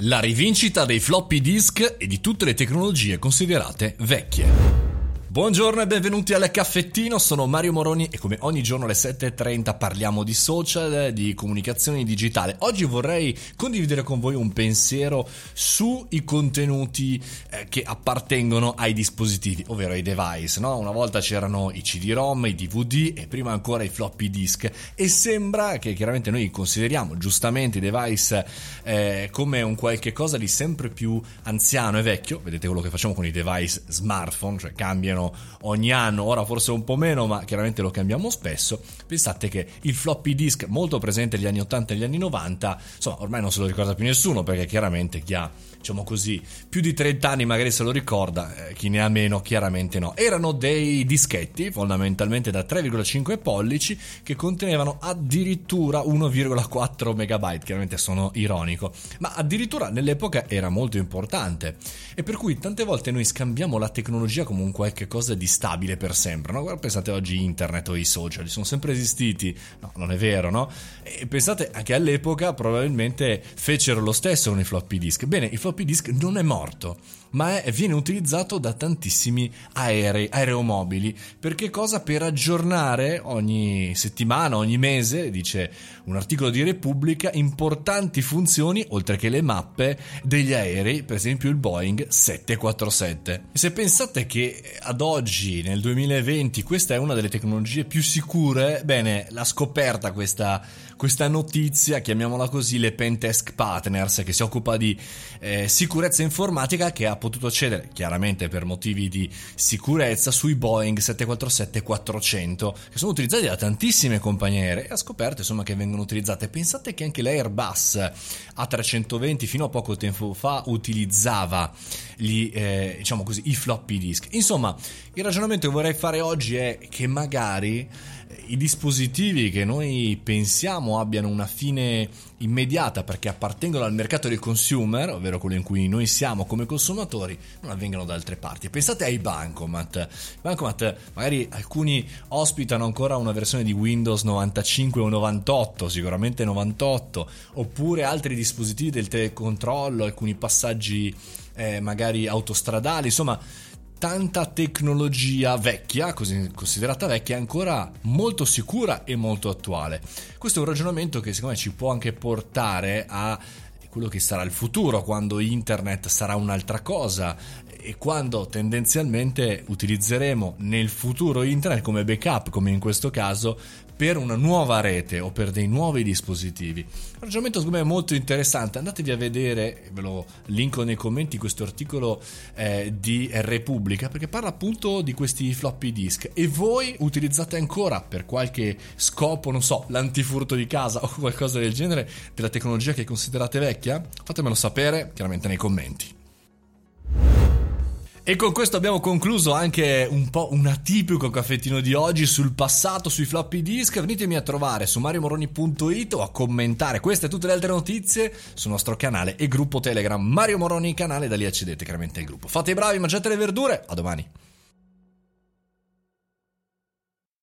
La rivincita dei floppy disk e di tutte le tecnologie considerate vecchie. Buongiorno e benvenuti al caffettino, sono Mario Moroni e come ogni giorno alle 7.30 parliamo di social, di comunicazione digitale. Oggi vorrei condividere con voi un pensiero sui contenuti eh, che appartengono ai dispositivi, ovvero ai device. No? Una volta c'erano i CD-ROM, i DVD e prima ancora i floppy disk e sembra che chiaramente noi consideriamo giustamente i device eh, come un qualche cosa di sempre più anziano e vecchio. Vedete quello che facciamo con i device smartphone, cioè cambiano ogni anno, ora forse un po' meno, ma chiaramente lo cambiamo spesso. Pensate che il floppy disk, molto presente negli anni 80 e negli anni 90, insomma, ormai non se lo ricorda più nessuno perché chiaramente chi ha diciamo così, più di 30 anni magari se lo ricorda, eh, chi ne ha meno chiaramente no. Erano dei dischetti fondamentalmente da 3,5 pollici che contenevano addirittura 1,4 megabyte, chiaramente sono ironico, ma addirittura nell'epoca era molto importante e per cui tante volte noi scambiamo la tecnologia come un qualche cosa di stabile per sempre, no? Guarda, pensate oggi internet o i social, sono sempre esistiti, no, non è vero, no? E pensate anche all'epoca probabilmente fecero lo stesso con i floppy disk. Bene, i floppy disk non è morto, ma è, viene utilizzato da tantissimi aerei, aeromobili. Per che cosa? Per aggiornare ogni settimana, ogni mese, dice un articolo di Repubblica, importanti funzioni, oltre che le mappe, degli aerei, per esempio il Boeing 747. E se pensate che ad oggi, nel 2020, questa è una delle tecnologie più sicure, bene, l'ha scoperta questa, questa notizia, chiamiamola così, le Pentest Partners, che si occupa di eh, sicurezza informatica, che ha potuto accedere, chiaramente per motivi di sicurezza, sui Boeing 747-400, che sono utilizzati da tantissime compagnie aeree e ha scoperto insomma che vengono utilizzate. Pensate che anche l'Airbus A320 fino a poco tempo fa utilizzava gli, eh, diciamo così, i floppy disk. Insomma, il ragionamento che vorrei fare oggi è che magari i dispositivi che noi pensiamo abbiano una fine immediata perché appartengono al mercato del consumer, ovvero quello in cui noi siamo come consumatori, non avvengano da altre parti. Pensate ai bancomat. Bancomat magari alcuni ospitano ancora una versione di Windows 95 o 98, sicuramente 98, oppure altri dispositivi del telecontrollo, alcuni passaggi eh, magari autostradali, insomma tanta tecnologia vecchia, così considerata vecchia, ancora molto sicura e molto attuale. Questo è un ragionamento che secondo me ci può anche portare a quello che sarà il futuro, quando internet sarà un'altra cosa e quando tendenzialmente utilizzeremo nel futuro internet come backup, come in questo caso, per una nuova rete o per dei nuovi dispositivi. Un ragionamento secondo me molto interessante, andatevi a vedere, ve lo linko nei commenti questo articolo eh, di Repubblica perché parla appunto di questi floppy disk e voi utilizzate ancora per qualche scopo, non so, l'antifurto di casa o qualcosa del genere della tecnologia che considerate vecchia? Fatemelo sapere chiaramente nei commenti. E con questo abbiamo concluso anche un po' un atipico caffettino di oggi sul passato, sui floppy disk. Venitemi a trovare su mariomoroni.it o a commentare queste e tutte le altre notizie sul nostro canale e gruppo Telegram Mario Moroni canale, da lì accedete chiaramente al gruppo. Fate i bravi, mangiate le verdure, a domani.